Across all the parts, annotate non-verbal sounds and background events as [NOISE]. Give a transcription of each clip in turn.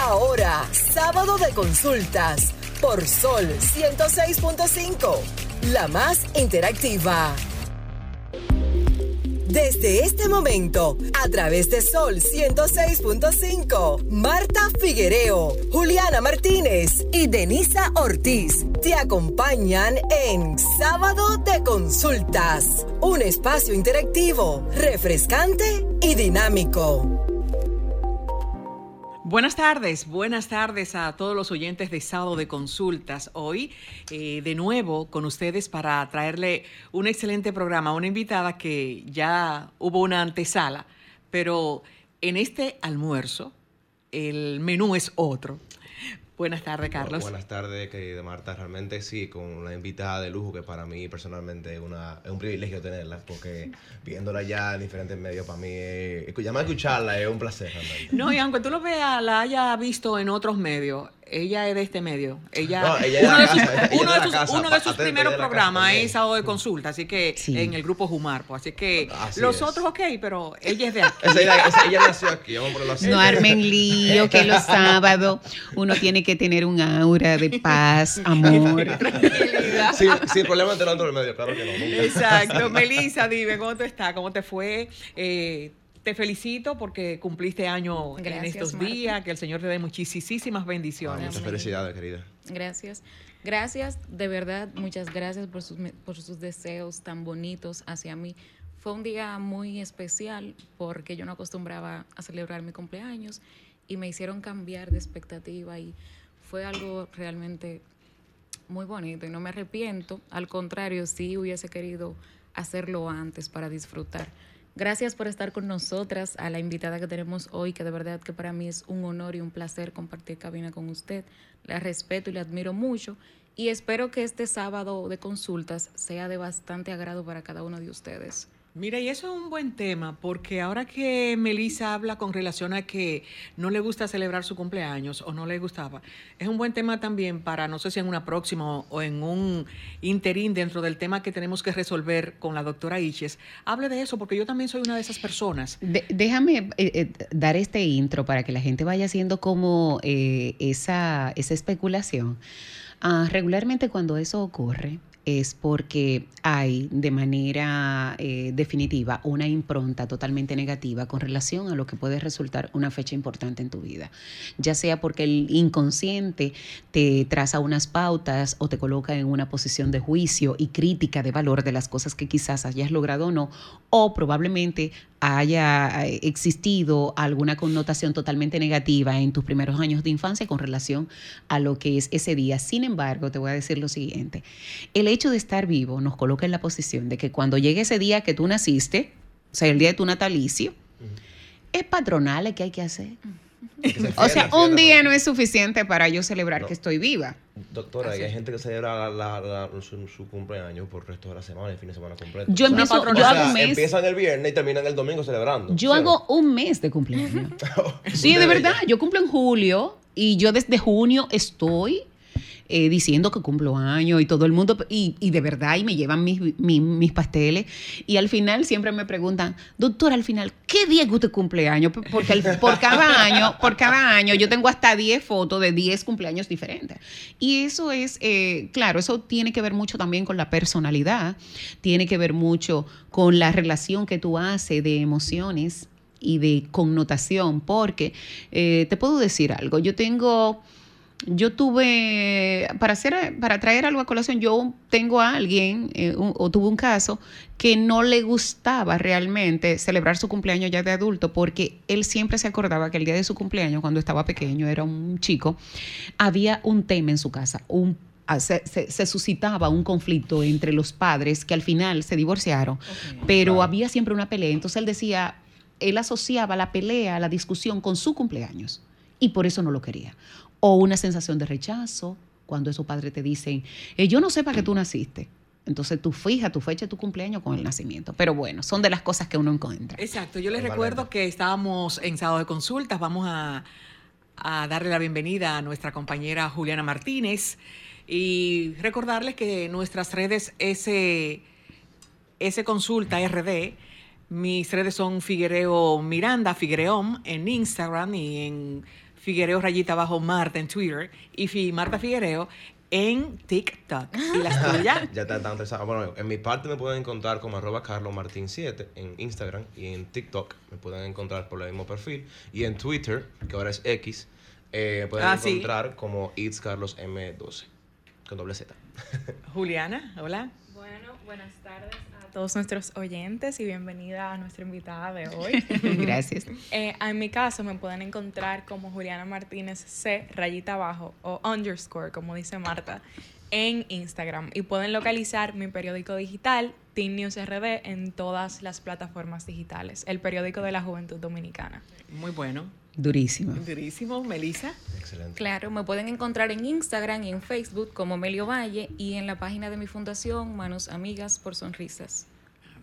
Ahora, sábado de consultas por Sol 106.5, la más interactiva. Desde este momento, a través de Sol 106.5, Marta Figuereo, Juliana Martínez y Denisa Ortiz te acompañan en Sábado de Consultas, un espacio interactivo, refrescante y dinámico. Buenas tardes, buenas tardes a todos los oyentes de Sábado de Consultas. Hoy, eh, de nuevo, con ustedes para traerle un excelente programa, una invitada que ya hubo una antesala, pero en este almuerzo el menú es otro. Buenas tardes, Carlos. buenas tardes, querida Marta. Realmente sí, con una invitada de lujo que para mí personalmente es, una, es un privilegio tenerla, porque [LAUGHS] viéndola ya en diferentes medios, para mí, es, ya más escucharla es un placer realmente. No, y aunque tú lo veas, la haya visto en otros medios, ella es de este medio. Ella, no, ella uno, de sus, uno, de sus, uno de sus primeros programas es sábado de consulta, así que en el grupo Jumarpo. Así que los otros, ok, pero ella es de aquí. esa, ella nació aquí, vamos a ponerlo así. No armen lío, que los [LAUGHS] sábados uno tiene que tener un aura de paz, [LAUGHS] amor. Tranquilidad. Sin, sin problema te lo ando medio, claro que no. Nunca. Exacto. Melissa, dime, ¿cómo tú estás? ¿Cómo te fue? Eh, te felicito porque cumpliste año en estos días, que el Señor te dé muchísimas bendiciones. muchas felicidades, querida. Gracias. Gracias, de verdad, muchas gracias por sus, por sus deseos tan bonitos hacia mí. Fue un día muy especial porque yo no acostumbraba a celebrar mi cumpleaños y me hicieron cambiar de expectativa y fue algo realmente muy bonito y no me arrepiento. Al contrario, sí hubiese querido hacerlo antes para disfrutar. Gracias por estar con nosotras, a la invitada que tenemos hoy, que de verdad que para mí es un honor y un placer compartir cabina con usted. La respeto y la admiro mucho y espero que este sábado de consultas sea de bastante agrado para cada uno de ustedes. Mira, y eso es un buen tema, porque ahora que Melissa habla con relación a que no le gusta celebrar su cumpleaños o no le gustaba, es un buen tema también para, no sé si en una próxima o en un interín dentro del tema que tenemos que resolver con la doctora Iches. Hable de eso, porque yo también soy una de esas personas. déjame eh, eh, dar este intro para que la gente vaya haciendo como eh, esa, esa especulación. Ah, regularmente cuando eso ocurre, es porque hay de manera eh, definitiva una impronta totalmente negativa con relación a lo que puede resultar una fecha importante en tu vida, ya sea porque el inconsciente te traza unas pautas o te coloca en una posición de juicio y crítica de valor de las cosas que quizás hayas logrado o no, o probablemente haya eh, existido alguna connotación totalmente negativa en tus primeros años de infancia con relación a lo que es ese día. Sin embargo, te voy a decir lo siguiente, el hecho de estar vivo nos coloca en la posición de que cuando llegue ese día que tú naciste, o sea, el día de tu natalicio, es patronal que hay que hacer. [LAUGHS] o sea, un día no es suficiente para yo celebrar que estoy viva. Doctora, hay gente que celebra su, cumpleaños por el resto de la semana, el fin de semana completo. Yo, empiezo, yo hago un mes. Empiezan el viernes y terminan el domingo celebrando. Yo hago un mes de cumpleaños. [LAUGHS] sí, de verdad. Yo cumplo en julio y yo desde junio estoy eh, diciendo que cumplo años y todo el mundo, y, y de verdad, y me llevan mis, mis, pasteles. Y al final siempre me preguntan, doctor, al final, ¿qué día que usted cumpleaños? Porque por cada año, por cada año, yo tengo hasta 10 fotos de 10 cumpleaños diferentes. Y eso es, eh, claro, eso tiene que ver mucho también con la personalidad, tiene que ver mucho con la relación que tú haces de emociones y de connotación, porque eh, te puedo decir algo, yo tengo yo tuve, para, hacer, para traer algo a colación, yo tengo a alguien, eh, o tuve un caso, que no le gustaba realmente celebrar su cumpleaños ya de adulto, porque él siempre se acordaba que el día de su cumpleaños, cuando estaba pequeño, era un chico, había un tema en su casa, un ah, se, se, suscitaba un conflicto entre los padres que al final se divorciaron, pero había siempre una pelea. Entonces él decía, él asociaba la pelea, la discusión con su cumpleaños y por eso no lo quería o una sensación de rechazo cuando esos padres te dicen, eh, yo no sé para qué tú naciste. Entonces tú fija tu fecha de tu cumpleaños con el nacimiento. Pero bueno, son de las cosas que uno encuentra. Exacto. Yo les recuerdo que estábamos en sábado de consultas. Vamos a, darle la bienvenida a nuestra compañera Juliana Martínez y recordarles que nuestras redes ese, ese consulta RD, mis redes son Figuereo Miranda, Figuereom en Instagram y en Figuereo Rayita Bajo Marta en Twitter y Fi Marta Figuereo en TikTok. ¿Y las tuyas? [LAUGHS] Ya está tan interesado. Bueno, en mi parte me pueden encontrar como arroba carlomartin7 en Instagram y en TikTok me pueden encontrar por el mismo perfil. Y en Twitter, que ahora es X, eh, me pueden Ah, sí. encontrar como It's Carlos M12 con doble Z. Juliana, hola. Bueno, buenas tardes a todos nuestros oyentes y bienvenida a nuestra invitada de hoy. [LAUGHS] Gracias. Eh, en mi caso me pueden encontrar como Juliana Martínez C, rayita abajo o underscore, como dice Marta, en Instagram. Y pueden localizar mi periódico digital, Teen News RD, en todas las plataformas digitales. El periódico de la juventud dominicana. Muy bueno. Durísimo. Durísimo, Melissa. Excelente. Claro, me pueden encontrar en Instagram y en Facebook como Melio Valle y en la página de mi fundación Manos Amigas por Sonrisas.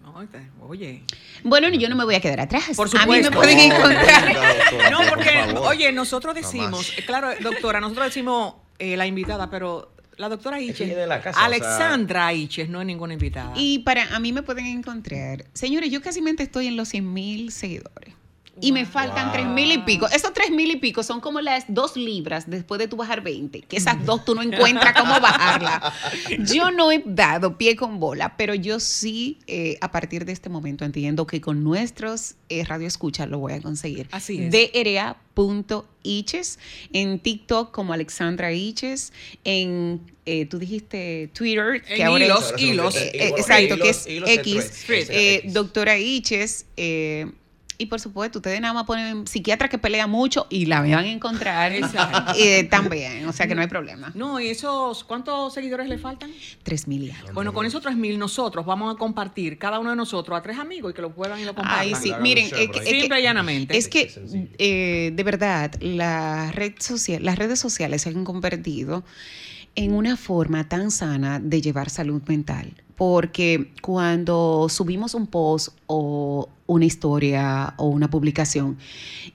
No, te- Oye. Bueno, yo no me voy a quedar atrás. Por A mí me supuesto. pueden encontrar. No, porque, oye, nosotros decimos, claro, doctora, nosotros decimos eh, la invitada, pero la doctora Iches, viene de la casa, o sea- Alexandra Iches, no es ninguna invitada. Y para a mí me pueden encontrar. Señores, yo casi estoy en los 100 mil seguidores. Y me faltan Wow. tres mil y pico. Esos tres mil y pico son como las dos libras después de tu bajar 20. Que esas dos tú no encuentras cómo [LAUGHS] bajarla. Yo no he dado pie con bola, pero yo sí, eh, a partir de este momento, entiendo que con nuestros eh, radio escucha lo voy a conseguir. Así es. DRA.iches. En TikTok como Alexandra Iches. En, eh, tú dijiste Twitter. En que ahora es- hilos, eh, eh, Hilos, exacto, que es X. Eh, X. doctora Iches. Eh, y por supuesto, ustedes nada más ponen psiquiatra que pelea mucho y la van a encontrar [LAUGHS] Exacto. eh, también. O sea que no hay problema. No, y esos, ¿cuántos seguidores le faltan? Tres mil y algo. Bueno, con esos 3.000 nosotros vamos a compartir, cada uno de nosotros, a tres amigos y que lo puedan y lo compartan. Ay, sí. Miren, por que, que- Simple y llanamente. es que, eh, de verdad, la red social, las redes sociales se han convertido en una forma tan sana de llevar salud mental. Porque cuando subimos un post o una historia o una publicación.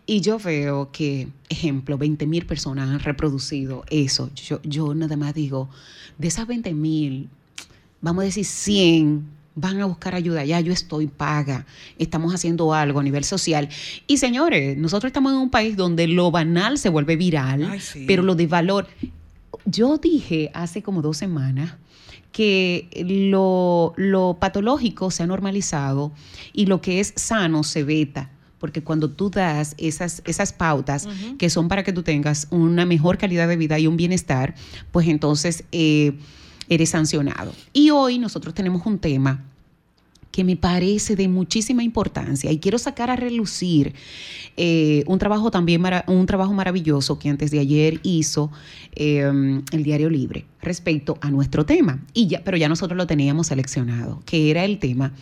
Y yo veo que, ejemplo, 20 mil personas han reproducido eso, yo, yo nada más digo, de esas 20 mil, vamos a decir 100 van a buscar ayuda, ya yo estoy paga, estamos haciendo algo a nivel social. Y señores, nosotros estamos en un país donde lo banal se vuelve viral, Ay, sí. pero lo de valor, yo dije hace como dos semanas que lo, lo patológico se ha normalizado y lo que es sano se veta. Porque cuando tú das esas, esas pautas que son para que tú tengas una mejor calidad de vida y un bienestar, pues entonces eh, eres sancionado. Y hoy nosotros tenemos un tema que me parece de muchísima importancia. Y quiero sacar a relucir eh, un trabajo también un trabajo maravilloso que antes de ayer hizo eh, el Diario Libre respecto a nuestro tema. Y ya pero ya nosotros lo teníamos seleccionado que era el tema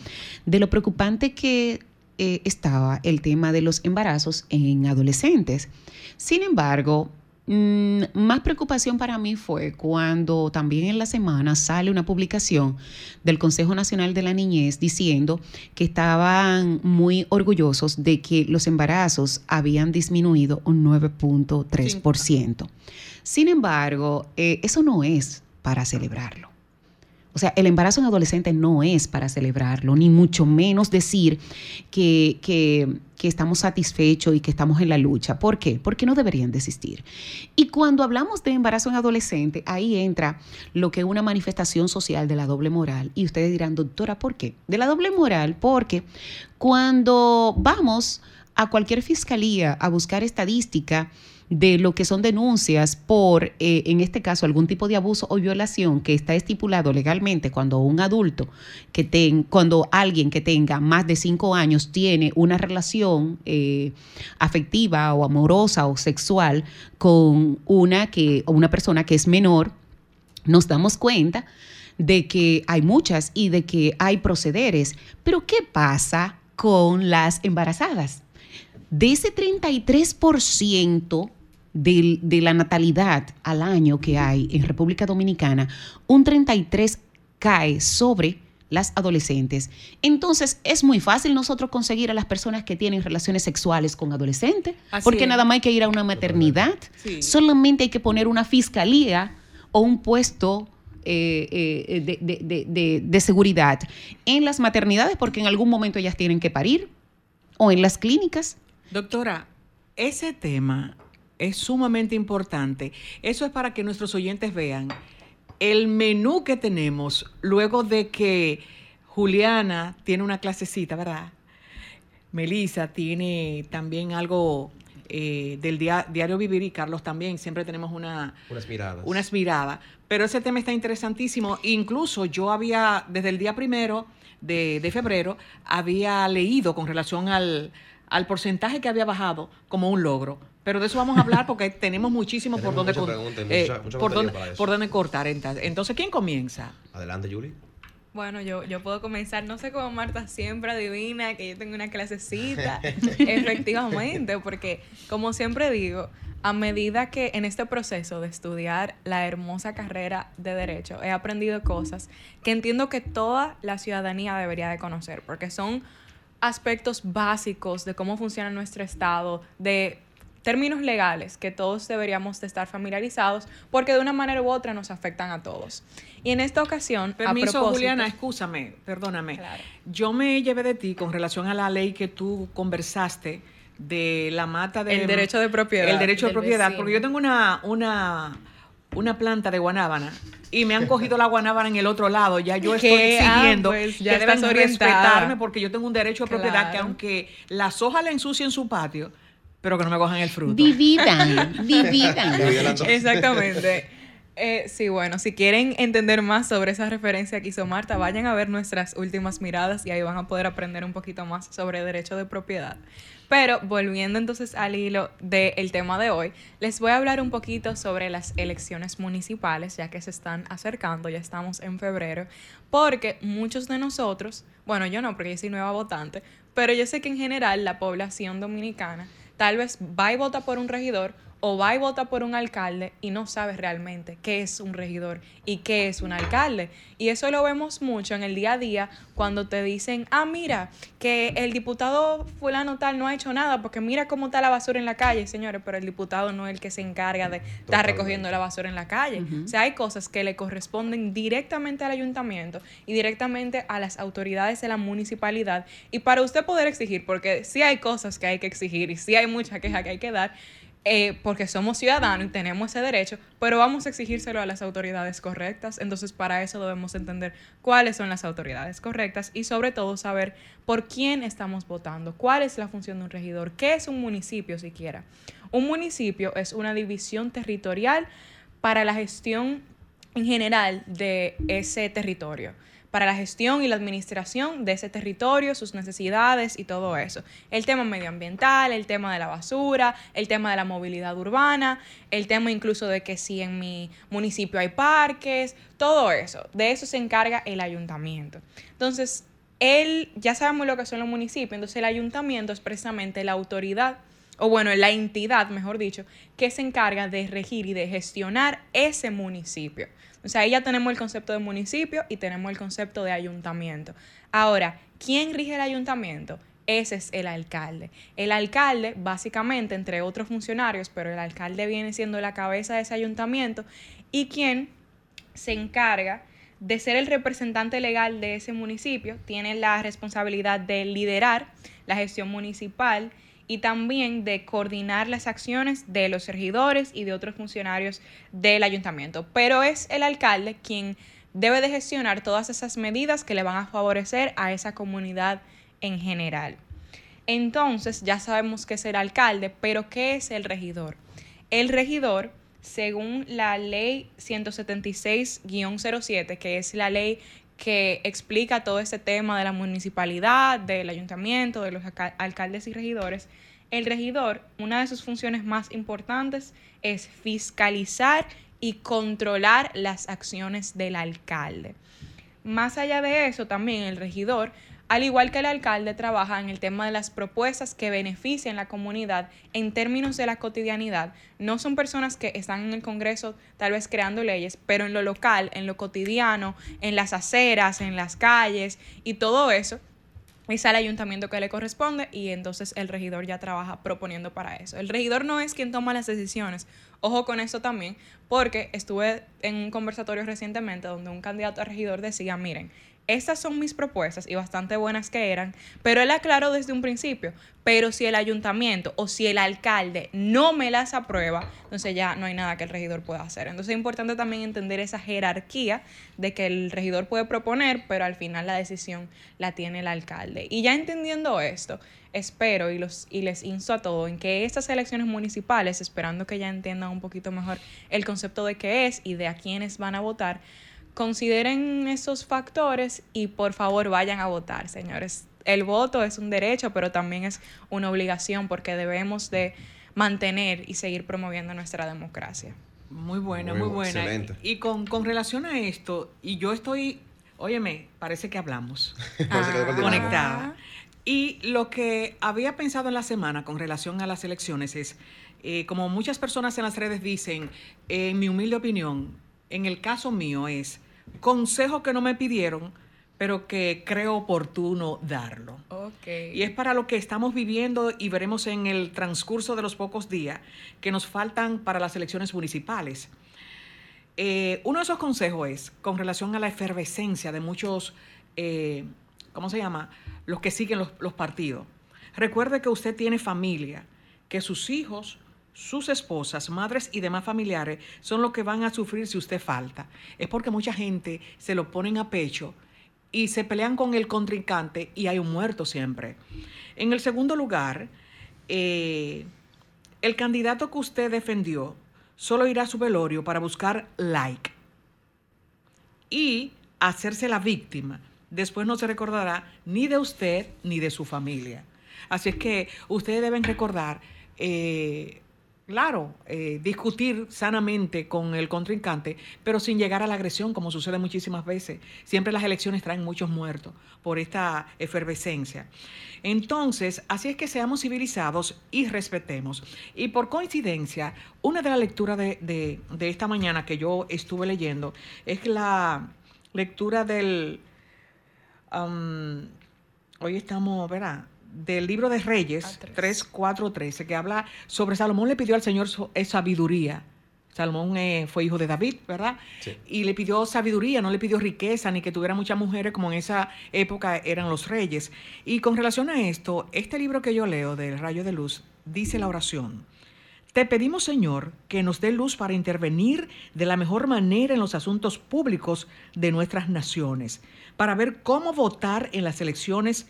de lo preocupante que eh, estaba el tema de los embarazos en adolescentes. Sin embargo Mm, más preocupación para mí fue cuando también en la semana sale una publicación del Consejo Nacional de la Niñez diciendo que estaban muy orgullosos de que los embarazos habían disminuido un 9.3%. Sin embargo, eh, eso no es para celebrarlo. O sea, el embarazo en adolescente no es para celebrarlo, ni mucho menos decir que, que- estamos satisfechos y que estamos en la lucha. ¿Por qué? Porque no deberían desistir. Y cuando hablamos de embarazo en adolescente, ahí entra lo que es una manifestación social de la doble moral. Y ustedes dirán, doctora, ¿por qué? De la doble moral, porque cuando vamos a cualquier fiscalía a buscar estadística, de lo que son denuncias por, eh, en este caso, algún tipo de abuso o violación que está estipulado legalmente cuando un adulto que cuando alguien que tenga más de cinco años tiene una relación eh, afectiva o amorosa o sexual con una que, una persona que es menor, nos damos cuenta de que hay muchas y de que hay procederes. Pero ¿qué pasa con las embarazadas? De ese 33% del- de la natalidad al año que hay en República Dominicana, un 33 cae sobre las adolescentes. Entonces, es muy fácil nosotros conseguir a las personas que tienen relaciones sexuales con adolescentes, Así porque es. nada más hay que ir a una maternidad. Sí. Solamente hay que poner una fiscalía o un puesto eh, eh, de, de- de- de- de seguridad en las maternidades, porque en algún momento ellas tienen que parir, o en las clínicas. Doctora, ese tema es sumamente importante. Eso es para que nuestros oyentes vean el menú que tenemos luego de que Juliana tiene una clasecita, ¿verdad? Melissa tiene también algo eh, del diario Vivir y Carlos también, siempre tenemos una, unas miradas. Unas miradas. Pero ese tema está interesantísimo. Incluso yo había, desde el día primero de, febrero, había leído con relación al, porcentaje que había bajado como un logro. Pero de eso vamos a hablar porque tenemos muchísimo por donde, eh, por, por donde cortar. Entonces, ¿quién comienza? Adelante, Julie. Bueno, yo, yo puedo comenzar, no sé cómo Marta siempre adivina que yo tengo una clasecita, [LAUGHS] efectivamente, porque como siempre digo, a medida que en este proceso de estudiar la hermosa carrera de derecho, he aprendido cosas que entiendo que toda la ciudadanía debería de conocer, porque son aspectos básicos de cómo funciona nuestro Estado, de términos legales que todos deberíamos de estar familiarizados porque de una manera u otra nos afectan a todos. Y en esta ocasión, permiso Juliana, escúchame, perdóname. Yo me llevé de ti con relación a la ley que tú conversaste de la mata de el derecho de propiedad. El derecho de propiedad, porque yo tengo una una una planta de guanábana y me han cogido la guanábana en el otro lado. Ya yo estoy exigiendo ah, pues, ya que deben respetarme porque yo tengo un derecho de propiedad que aunque las hojas la ensucien su patio, pero que no me cojan el fruto. Dividan, dividan. [LAUGHS] Exactamente. Eh, sí, bueno, si quieren entender más sobre esa referencia que hizo Marta, vayan a ver nuestras últimas miradas y ahí van a poder aprender un poquito más sobre derecho de propiedad. Pero volviendo entonces al hilo del tema de hoy, les voy a hablar un poquito sobre las elecciones municipales, ya que se están acercando, ya estamos en febrero, porque muchos de nosotros, bueno, yo no, porque yo soy nueva votante, pero yo sé que en general la población dominicana tal vez va y vota por un regidor o va y vota por un alcalde y no sabes realmente qué es un regidor y qué es un alcalde. Y eso lo vemos mucho en el día a día cuando te dicen, ah, mira, que el diputado fulano tal no ha hecho nada porque mira cómo está la basura en la calle, señores, pero el diputado no es el que se encarga de estar recogiendo la basura en la calle. O sea, hay cosas que le corresponden directamente al ayuntamiento y directamente a las autoridades de la municipalidad. Y para usted poder exigir, porque sí hay cosas que hay que exigir y sí hay mucha queja que hay que dar, eh, porque somos ciudadanos y tenemos ese derecho, pero vamos a exigírselo a las autoridades correctas. Entonces, para eso debemos entender cuáles son las autoridades correctas y sobre todo saber por quién estamos votando, cuál es la función de un regidor, qué es un municipio siquiera. Un municipio es una división territorial para la gestión en general de ese territorio para la gestión y la administración de ese territorio, sus necesidades y todo eso. El tema medioambiental, el tema de la basura, el tema de la movilidad urbana, el tema incluso de que si en mi municipio hay parques, todo eso. De eso se encarga el ayuntamiento. Entonces, él, ya sabemos lo que son los municipios, entonces el ayuntamiento es precisamente la autoridad o bueno, la entidad, mejor dicho, que se encarga de regir y de gestionar ese municipio. O sea, ahí ya tenemos el concepto de municipio y tenemos el concepto de ayuntamiento. Ahora, ¿quién rige el ayuntamiento? Ese es el alcalde. El alcalde, básicamente, entre otros funcionarios, pero el alcalde viene siendo la cabeza de ese ayuntamiento y quien se encarga de ser el representante legal de ese municipio, tiene la responsabilidad de liderar la gestión municipal y también de coordinar las acciones de los regidores y de otros funcionarios del ayuntamiento. Pero es el alcalde quien debe de gestionar todas esas medidas que le van a favorecer a esa comunidad en general. Entonces, ya sabemos que es el alcalde, pero ¿qué es el regidor? El regidor, según la ley 176-07, que es la ley que explica todo ese tema de la municipalidad, del ayuntamiento, de los alcaldes y regidores, el regidor, una de sus funciones más importantes es fiscalizar y controlar las acciones del alcalde. Más allá de eso, también el regidor al igual que el alcalde, trabaja en el tema de las propuestas que benefician la comunidad en términos de la cotidianidad. No son personas que están en el Congreso tal vez creando leyes, pero en lo local, en lo cotidiano, en las aceras, en las calles y todo eso, es al ayuntamiento que le corresponde y entonces el regidor ya trabaja proponiendo para eso. El regidor no es quien toma las decisiones. Ojo con eso también, porque estuve en un conversatorio recientemente donde un candidato a regidor decía, miren, estas son mis propuestas y bastante buenas que eran, pero él aclaró desde un principio, pero si el ayuntamiento o si el alcalde no me las aprueba, entonces ya no hay nada que el regidor pueda hacer. Entonces es importante también entender esa jerarquía de que el regidor puede proponer, pero al final la decisión la tiene el alcalde. Y ya entendiendo esto, espero y, los, y les insto a todos en que estas elecciones municipales, esperando que ya entiendan un poquito mejor el concepto de qué es y de a quiénes van a votar, consideren esos factores y por favor vayan a votar, señores. El voto es un derecho, pero también es una obligación porque debemos de mantener y seguir promoviendo nuestra democracia. Muy buena, muy, buena. excelente. Y con, con relación a esto, y yo estoy, óyeme, parece que hablamos. [LAUGHS] Coordinado. conectada. Y lo que había pensado en la semana con relación a las elecciones es, eh, como muchas personas en las redes dicen, en mi humilde opinión, en el caso mío es consejo que no me pidieron, pero que creo oportuno darlo. Ok. Y es para lo que estamos viviendo y veremos en el transcurso de los pocos días que nos faltan para las elecciones municipales. Eh, uno de esos consejos es con relación a la efervescencia de muchos, eh, ¿cómo se llama? Los que siguen los, los partidos. Recuerde que usted tiene familia, que sus hijos, sus esposas, madres y demás familiares son los que van a sufrir si usted falta. Es porque mucha gente se lo ponen a pecho y se pelean con el contrincante y hay un muerto siempre. En el segundo lugar, eh, el candidato que usted defendió solo irá a su velorio para buscar like y hacerse la víctima. Después no se recordará ni de usted ni de su familia. Así es que ustedes deben recordar, eh, claro, eh, discutir sanamente con el contrincante, pero sin llegar a la agresión, como sucede muchísimas veces. Siempre las elecciones traen muchos muertos por esta efervescencia. Entonces, así es que seamos civilizados y respetemos. Y por coincidencia, una de las lecturas de, de- esta mañana que yo estuve leyendo es la lectura del... am, hoy estamos, ¿verdad? Del libro de Reyes, A tres. 3, 4, 13, que habla sobre Salomón le pidió al Señor eh, sabiduría. Salomón eh, fue hijo de David, ¿verdad? Sí. Y le pidió sabiduría, no le pidió riqueza ni que tuviera muchas mujeres como en esa época eran los reyes. Y con relación a esto, este libro que yo leo del Rayo de Luz dice la oración. Te pedimos, Señor, que nos dé luz para intervenir de la mejor manera en los asuntos públicos de nuestras naciones, para ver cómo votar en las elecciones,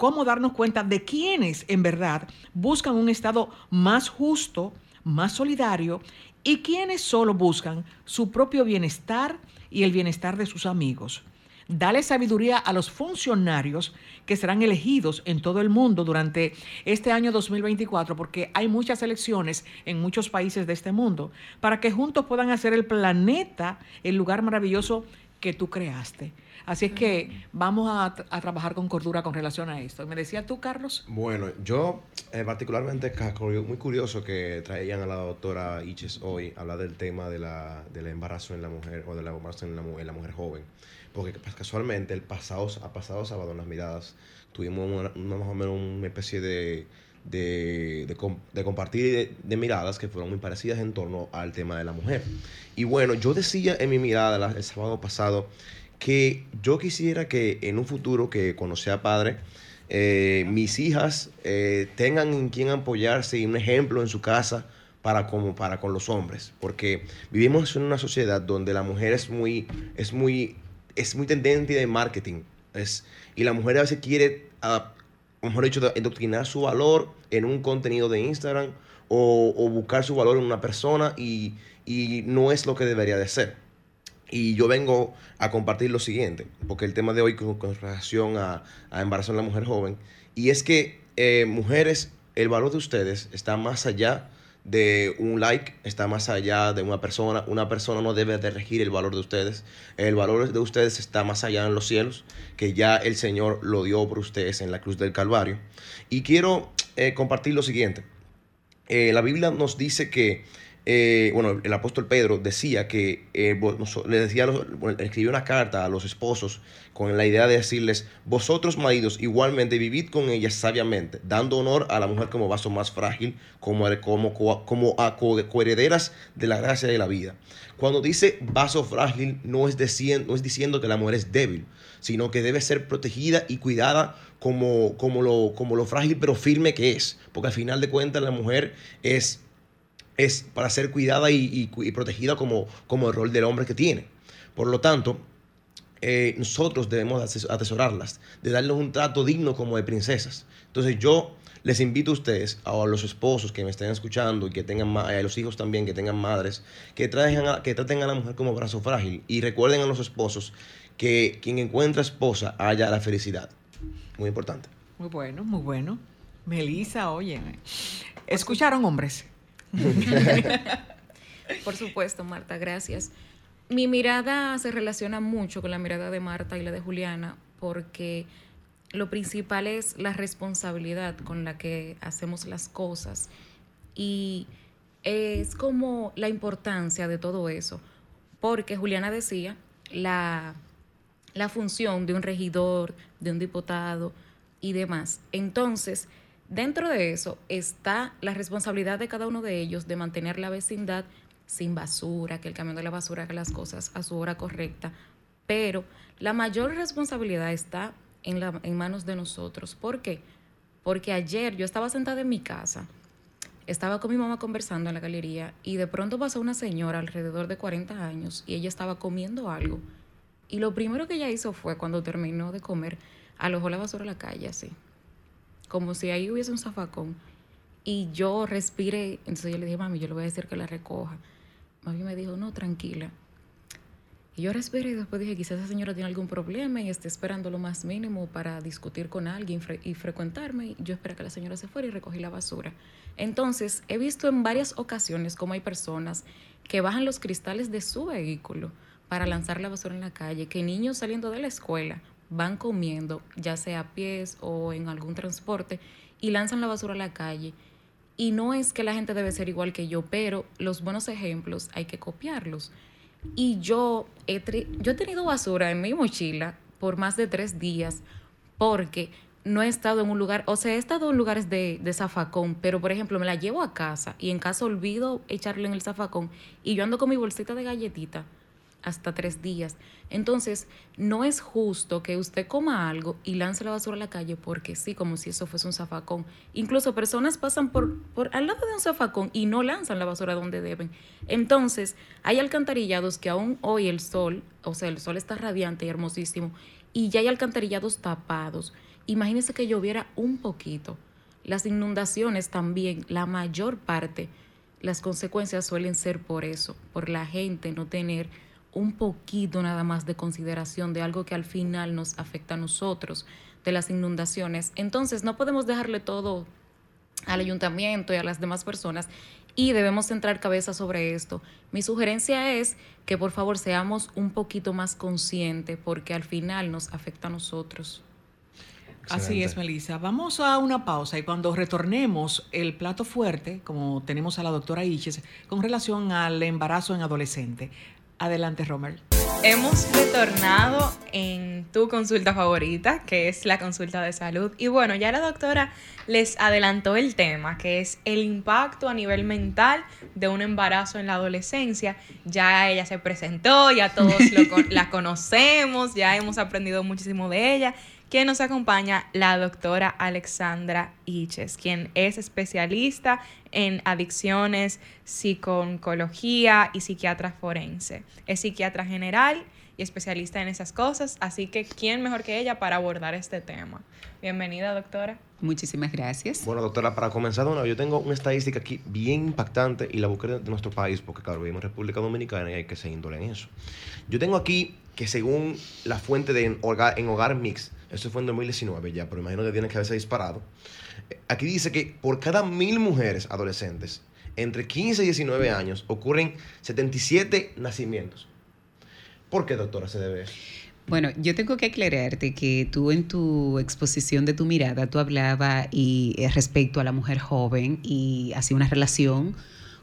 cómo darnos cuenta de quienes en verdad buscan un Estado más justo, más solidario y quienes solo buscan su propio bienestar y el bienestar de sus amigos. Dale sabiduría a los funcionarios que serán elegidos en todo el mundo durante este año 2024, porque hay muchas elecciones en muchos países de este mundo, para que juntos puedan hacer el planeta el lugar maravilloso que tú creaste. Así es que vamos a, a trabajar con cordura con relación a esto. ¿Me decías tú, Carlos? Bueno, yo eh, particularmente muy curioso que traían a la doctora Iches hoy hablar del tema de la, del embarazo en la mujer o del embarazo en la, mujer joven. Porque casualmente el pasado, a pasado sábado en las miradas tuvimos una, una- más o menos una especie de, de, de com- de compartir de, miradas que fueron muy parecidas en torno al tema de la mujer. Y bueno, yo decía en mi mirada el sábado pasado que yo quisiera que en un futuro que cuando sea padre, eh, mis hijas eh, tengan en quien apoyarse y un ejemplo en su casa para, como, para con los hombres. Porque vivimos en una sociedad donde la mujer es muy, es muy, es muy tendente de marketing. Es, y la mujer a veces quiere, ah, mejor dicho, endoctrinar su valor en un contenido de Instagram o, o buscar su valor en una persona y, y no es lo que debería de ser. Y yo vengo a compartir lo siguiente, porque el tema de hoy con, relación a, a embarazo en la mujer joven, y es que eh, mujeres, el valor de ustedes está más allá de un like, está más allá de una persona. Una persona no debe de regir el valor de ustedes. El valor de ustedes está más allá en los cielos, que ya el Señor lo dio por ustedes en la cruz del Calvario. Y quiero eh, compartir lo siguiente. Eh, la Biblia nos dice que eh, bueno, el apóstol Pedro decía que eh, le decía, escribió una carta a los esposos con la idea de decirles, vosotros maridos igualmente vivid con ella sabiamente, dando honor a la mujer como vaso más frágil, como, como, como a coherederas de la gracia de la vida. Cuando dice vaso frágil, no es, diciendo, no es que la mujer es débil, sino que debe ser protegida y cuidada como, como, lo, como lo frágil pero firme que es, porque al final de cuentas la mujer es es para ser cuidada y, protegida como, el rol del hombre que tiene. Por lo tanto, eh, nosotros debemos atesorarlas, de darles un trato digno como de princesas. Entonces yo les invito a ustedes, a los esposos que me estén escuchando y que tengan, a los hijos también que tengan madres, que traten a la mujer como brazo frágil y recuerden a los esposos que quien encuentra esposa haya la felicidad. Muy importante. Muy bueno, muy bueno. Melissa, oye, ¿escucharon hombres? [LAUGHS] Por supuesto, Marta, gracias. Mi mirada se relaciona mucho con la mirada de Marta y la de Juliana porque lo principal es la responsabilidad con la que hacemos las cosas y es como la importancia de todo eso, porque Juliana decía la, la función de un regidor, de un diputado y demás. Entonces, Dentro de eso está la responsabilidad de cada uno de ellos de mantener la vecindad sin basura, que el camión de la basura haga las cosas a su hora correcta, pero la mayor responsabilidad está en, manos de nosotros. ¿Por qué? Porque ayer yo estaba sentada en mi casa, estaba con mi mamá conversando en la galería y de pronto pasó una señora alrededor de 40 años y ella estaba comiendo algo. Y lo primero que ella hizo fue, cuando terminó de comer, alojó la basura a la calle así como si ahí hubiese un zafacón. Y yo respiré, entonces yo le dije, mami, yo le voy a decir que la recoja. Mami me dijo, no, tranquila. Y yo respiré y después dije, quizás esa señora tiene algún problema y esté esperando lo más mínimo para discutir con alguien y frecuentarme. Yo esperé que la señora se fuera y recogí la basura. Entonces, he visto en varias ocasiones cómo hay personas que bajan los cristales de su vehículo para lanzar la basura en la calle, que niños saliendo de la escuela van comiendo, ya sea a pies o en algún transporte, y lanzan la basura a la calle. Y no es que la gente debe ser igual que yo, pero los buenos ejemplos hay que copiarlos. Y yo he, yo he tenido basura en mi mochila por más de tres días porque no he estado en un lugar, o sea, he estado en lugares de, de, zafacón, pero por ejemplo me la llevo a casa y en casa olvido echarle en el zafacón y yo ando con mi bolsita de galletita hasta tres días. Entonces, no es justo que usted coma algo y lance la basura a la calle porque sí, como si eso fuese un zafacón. Incluso personas pasan por, por al lado de un zafacón y no lanzan la basura donde deben. Entonces, hay alcantarillados que aún hoy el sol, o sea, el sol está radiante y hermosísimo, y ya hay alcantarillados tapados. Imagínese que lloviera un poquito. Las inundaciones también, la mayor parte, las consecuencias suelen ser por eso, por la gente no tener un poquito nada más de consideración de algo que al final nos afecta a nosotros, de las inundaciones. Entonces no podemos dejarle todo al ayuntamiento y a las demás personas y debemos centrar cabeza sobre esto. Mi sugerencia es que por favor seamos un poquito más conscientes porque al final nos afecta a nosotros. Así es, Melissa. Vamos a una pausa y cuando retornemos el plato fuerte, como tenemos a la doctora Iches, con relación al embarazo en adolescente. Adelante, Romer. Hemos retornado en tu consulta favorita, que es la consulta de salud. Y bueno, ya la doctora les adelantó el tema, que es el impacto a nivel mental de un embarazo en la adolescencia. Ya ella se presentó, ya todos [LAUGHS] la conocemos, ya hemos aprendido muchísimo de ella que nos acompaña la doctora Alexandra Iches, quien es especialista en adicciones, psiconcología y psiquiatra forense. Es psiquiatra general y especialista en esas cosas, así que ¿quién mejor que ella para abordar este tema? Bienvenida, doctora. Muchísimas gracias. Bueno, doctora, para comenzar, yo tengo una estadística aquí bien impactante y la busqué de nuestro país, porque claro, vivimos en República Dominicana y hay que ser índole en eso. Yo tengo aquí que según la fuente de Hogar, en Hogar Mix, eso fue en 2019 ya, pero imagino que tiene que haberse disparado. Aquí dice que por cada mil mujeres adolescentes entre 15 y 19 años ocurren 77 nacimientos. ¿Por qué, doctora, se debe? Bueno, yo tengo que aclararte que tú en tu exposición de tu mirada, tú hablabas y, eh, respecto a la mujer joven y hacía una relación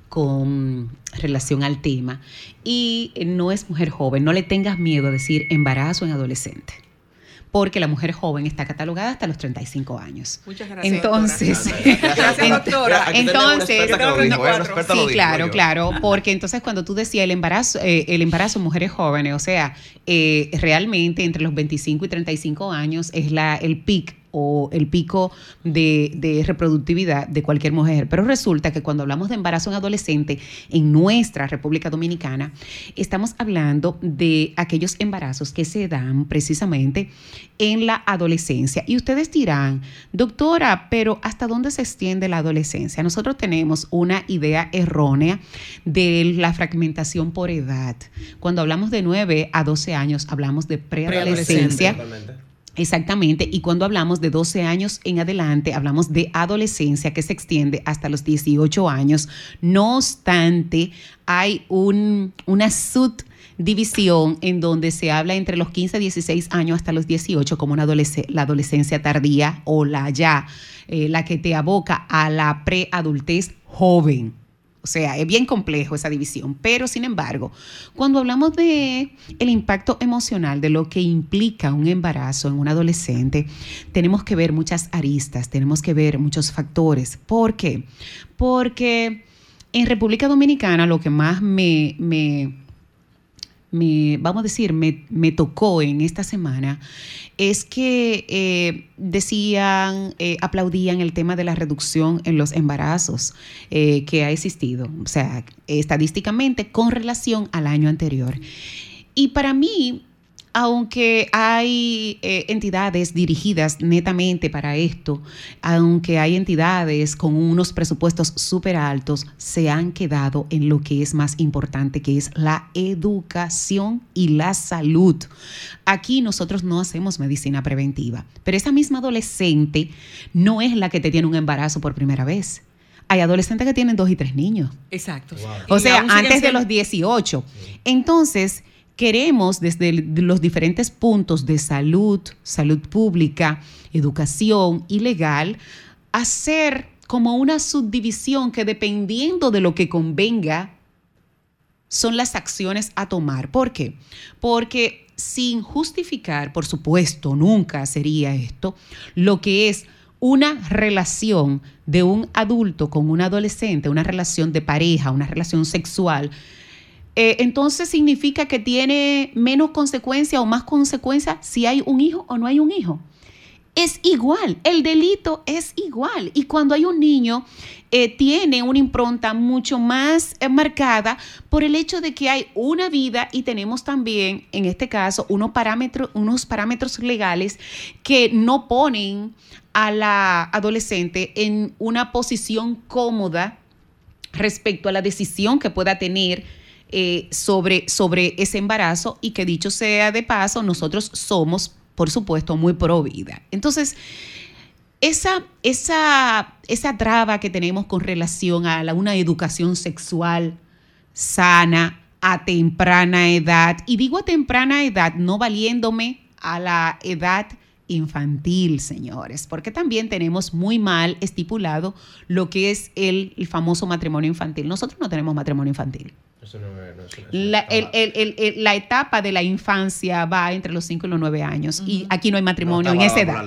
con relación al tema. Y no es mujer joven, no le tengas miedo a decir embarazo en adolescente porque la mujer joven está catalogada hasta los 35 años. Muchas gracias. Entonces, Gracias, doctora. [LAUGHS] entonces, sí, sí, claro, claro, porque entonces cuando tú decías el embarazo, eh, el embarazo en mujeres jóvenes, o sea, eh, realmente entre los 25 y 35 años es la el pic o el pico de, reproductividad de cualquier mujer. Pero resulta que cuando hablamos de embarazo en adolescente en nuestra República Dominicana, estamos hablando de aquellos embarazos que se dan precisamente en la adolescencia. Y ustedes dirán, doctora, pero ¿hasta dónde se extiende la adolescencia? Nosotros tenemos una idea errónea de la fragmentación por edad. Cuando hablamos de 9 a 12 años, hablamos de preadolescencia. Exactamente, y cuando hablamos de 12 años en adelante, hablamos de adolescencia que se extiende hasta los 18 años. No obstante, hay un, una subdivisión en donde se habla entre los 15 y 16 años hasta los 18 como una la adolescencia tardía o la ya, eh, la que te aboca a la preadultez joven. O sea, es bien complejo esa división, pero sin embargo, cuando hablamos de el impacto emocional de lo que implica un embarazo en un adolescente, tenemos que ver muchas aristas, tenemos que ver muchos factores. ¿Por qué? Porque en República Dominicana lo que más me, me me, vamos a decir, me, me, tocó en esta semana es que eh, decían, eh, aplaudían el tema de la reducción en los embarazos eh, que ha existido, o sea, estadísticamente con relación al año anterior. Y para mí, aunque hay eh, entidades dirigidas netamente para esto, aunque hay entidades con unos presupuestos súper altos, se han quedado en lo que es más importante, que es la educación y la salud. Aquí nosotros no hacemos medicina preventiva, pero esa misma adolescente no es la que te tiene un embarazo por primera vez hay adolescentes que tienen dos y tres niños. Exacto. O sea, antes de los 18. Entonces, queremos desde los diferentes puntos de salud, salud pública, educación y legal, hacer como una subdivisión que dependiendo de lo que convenga, son las acciones a tomar. ¿Por qué? Porque sin justificar, por supuesto, nunca sería esto, lo que es una relación de un adulto con un adolescente, una relación de pareja, una relación sexual, eh, entonces significa que tiene menos consecuencia o más consecuencia si hay un hijo o no hay un hijo. Es igual, el delito es igual. Y cuando hay un niño, eh, tiene una impronta mucho más eh, marcada por el hecho de que hay una vida y tenemos también, en este caso, unos parámetros, unos parámetros legales que no ponen a la adolescente en una posición cómoda respecto a la decisión que pueda tener eh, sobre, sobre ese embarazo y que dicho sea de paso, nosotros somos, por supuesto, muy pro vida. Entonces, esa, esa, esa traba que tenemos con relación a la, una educación sexual sana a temprana edad, y digo a temprana edad, no valiéndome a la edad infantil, señores, porque también tenemos muy mal estipulado lo que es el famoso matrimonio infantil. Nosotros no tenemos matrimonio infantil la, etapa de la infancia va entre los 5 y los 9 años y aquí no hay matrimonio en esa edad.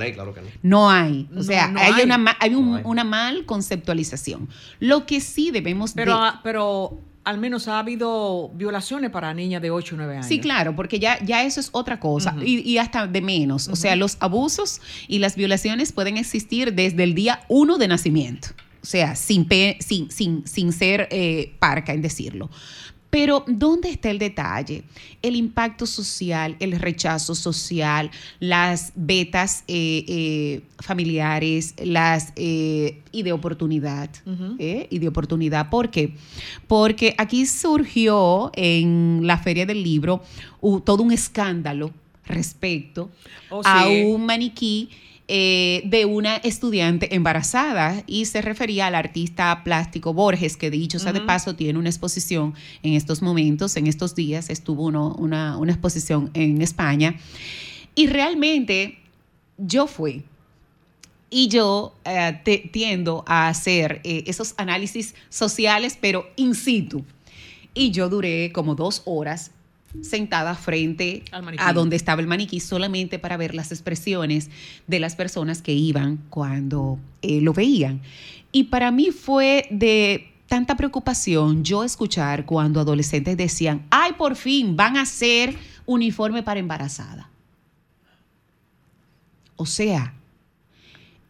no. hay. O sea, hay, Una, hay una mal conceptualización. Lo que sí debemos pero, Pero al menos ha habido violaciones para niñas de 8 o 9 años. Sí, claro, porque ya, ya eso es otra cosa y, hasta de menos. O sea, los abusos y las violaciones pueden existir desde el día 1 de nacimiento. O sea, sin, sin, sin, sin ser eh, parca en decirlo. Pero ¿dónde está el detalle? El impacto social, el rechazo social, las betas eh, eh, familiares, las eh, y de oportunidad. y de oportunidad. ¿Por qué? Porque aquí surgió en la Feria del Libro todo un escándalo respecto oh, a un maniquí eh, de una estudiante embarazada y se refería al artista plástico Borges, que dicho sea de paso tiene una exposición en estos momentos, en estos días estuvo una, una exposición en España. Y realmente yo fui. Y yo eh, te- tiendo a hacer eh, esos análisis sociales, pero in situ. Y yo duré como dos horas sentada frente a donde estaba el maniquí solamente para ver las expresiones de las personas que iban cuando eh, lo veían. Y para mí fue de tanta preocupación yo escuchar cuando adolescentes decían, ay, por fin van a hacer uniforme para embarazada. O sea,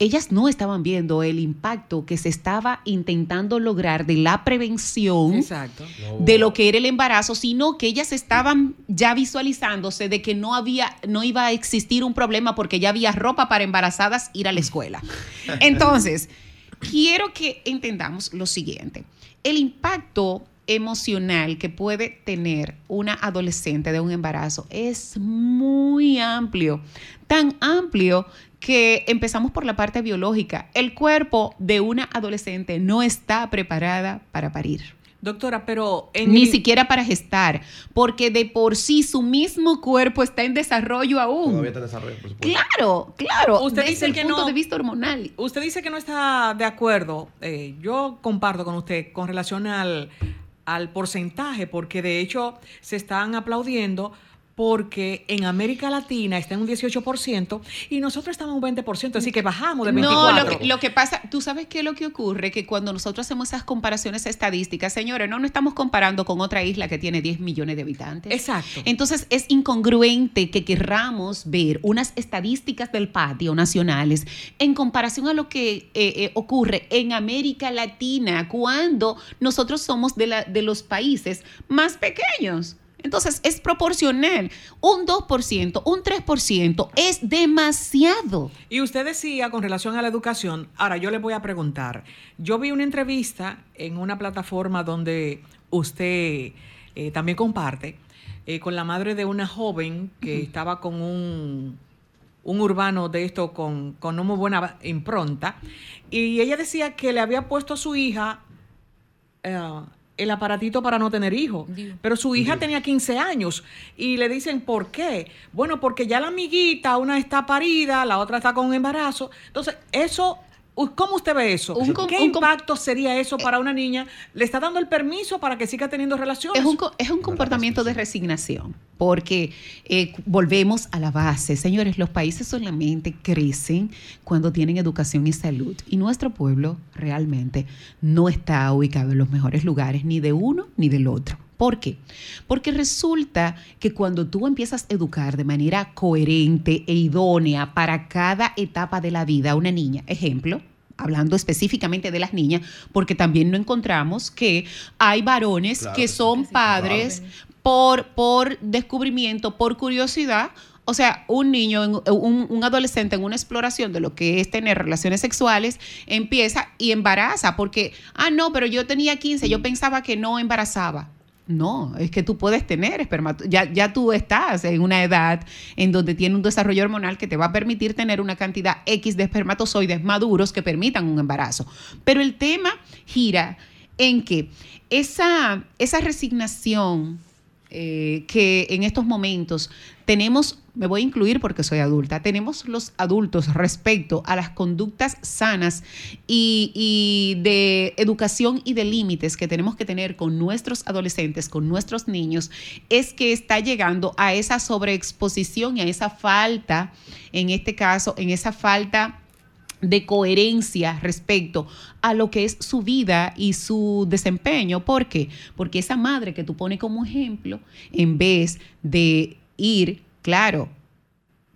ellas no estaban viendo el impacto que se estaba intentando lograr de la prevención Exacto. de lo que era el embarazo, sino que ellas estaban ya visualizándose de que no había, no iba a existir un problema porque ya había ropa para embarazadas ir a la escuela. [LAUGHS] Entonces, quiero que entendamos lo siguiente. El impacto emocional que puede tener una adolescente de un embarazo es muy amplio, tan amplio que empezamos por la parte biológica. El cuerpo de una adolescente no está preparada para parir Doctora, pero en ni el- siquiera para gestar, porque de por sí su mismo cuerpo está en desarrollo aún. Todavía está en desarrollo, por supuesto. Claro, claro. Usted desde dice el que punto no- de vista hormonal. Usted dice que no está de acuerdo. Eh, yo comparto con usted con relación al, al porcentaje, porque de hecho se están aplaudiendo porque en América Latina está en un 18% y nosotros estamos en un 20%, así que bajamos de 24%. No, lo que, lo que pasa, tú sabes qué es lo que ocurre, que cuando nosotros hacemos esas comparaciones estadísticas, señores, no nos estamos comparando con otra isla que tiene 10 millones de habitantes. Exacto. Entonces es incongruente que querramos ver unas estadísticas del patio nacionales en comparación a lo que eh, eh, ocurre en América Latina cuando nosotros somos de, la- de los países más pequeños. Entonces es proporcional. Un 2%, un 3% es demasiado. Y usted decía con relación a la educación, ahora yo le voy a preguntar, yo vi una entrevista en una plataforma donde usted eh, también comparte eh, con la madre de una joven que estaba con un, un urbano de esto con, con una muy buena impronta y ella decía que le había puesto a su hija eh, el aparatito para no tener hijos. Pero su hija tenía 15 años y le dicen, ¿por qué? Bueno, porque ya la amiguita, una está parida, la otra está con un embarazo. Entonces, eso, ¿cómo usted ve eso? Un ¿Qué un impacto sería eso para una niña? ¿Le está dando el permiso para que siga teniendo relaciones? Es un, co- es un comportamiento de resignación, porque eh, volvemos a la base. Señores, los países solamente crecen cuando tienen educación y salud. Y nuestro pueblo realmente no está ubicado en los mejores lugares, ni de uno ni del otro. ¿Por qué? Porque resulta que cuando tú empiezas a educar de manera coherente e idónea para cada etapa de la vida a una niña, ejemplo, hablando específicamente de las niñas, porque también no encontramos que hay varones Claro que que sí. son padres por, por descubrimiento, por curiosidad. O sea, un niño, un, un adolescente en una exploración de lo que es tener relaciones sexuales, empieza y embaraza, porque, ah, no, pero yo tenía 15, yo pensaba que no embarazaba. No, es que tú puedes tener espermato ya, ya tú estás en una edad en donde tiene un desarrollo hormonal que te va a permitir tener una cantidad X de espermatozoides maduros que permitan un embarazo. Pero el tema gira en que esa, esa resignación eh, que en estos momentos tenemos, me voy a incluir porque soy adulta, tenemos los adultos respecto a las conductas sanas y, y de educación y de límites que tenemos que tener con nuestros adolescentes, con nuestros niños, es que está llegando a esa sobreexposición y a esa falta, en este caso, en esa falta de coherencia respecto a lo que es su vida y su desempeño. ¿Por qué? Porque esa madre que tú pones como ejemplo, en vez de ir, claro,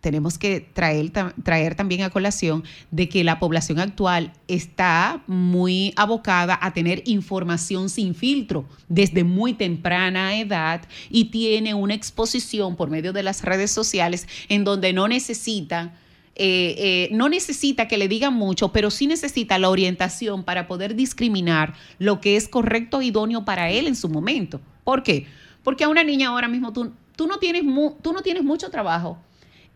tenemos que traer, traer también a colación de que la población actual está muy abocada a tener información sin filtro desde muy temprana edad y tiene una exposición por medio de las redes sociales en donde no necesita eh, eh, no necesita que le digan mucho, pero sí necesita la orientación para poder discriminar lo que es correcto e idóneo para él en su momento. ¿Por qué? Porque a una niña ahora mismo tú, tú, no, tienes mu- tú no tienes mucho trabajo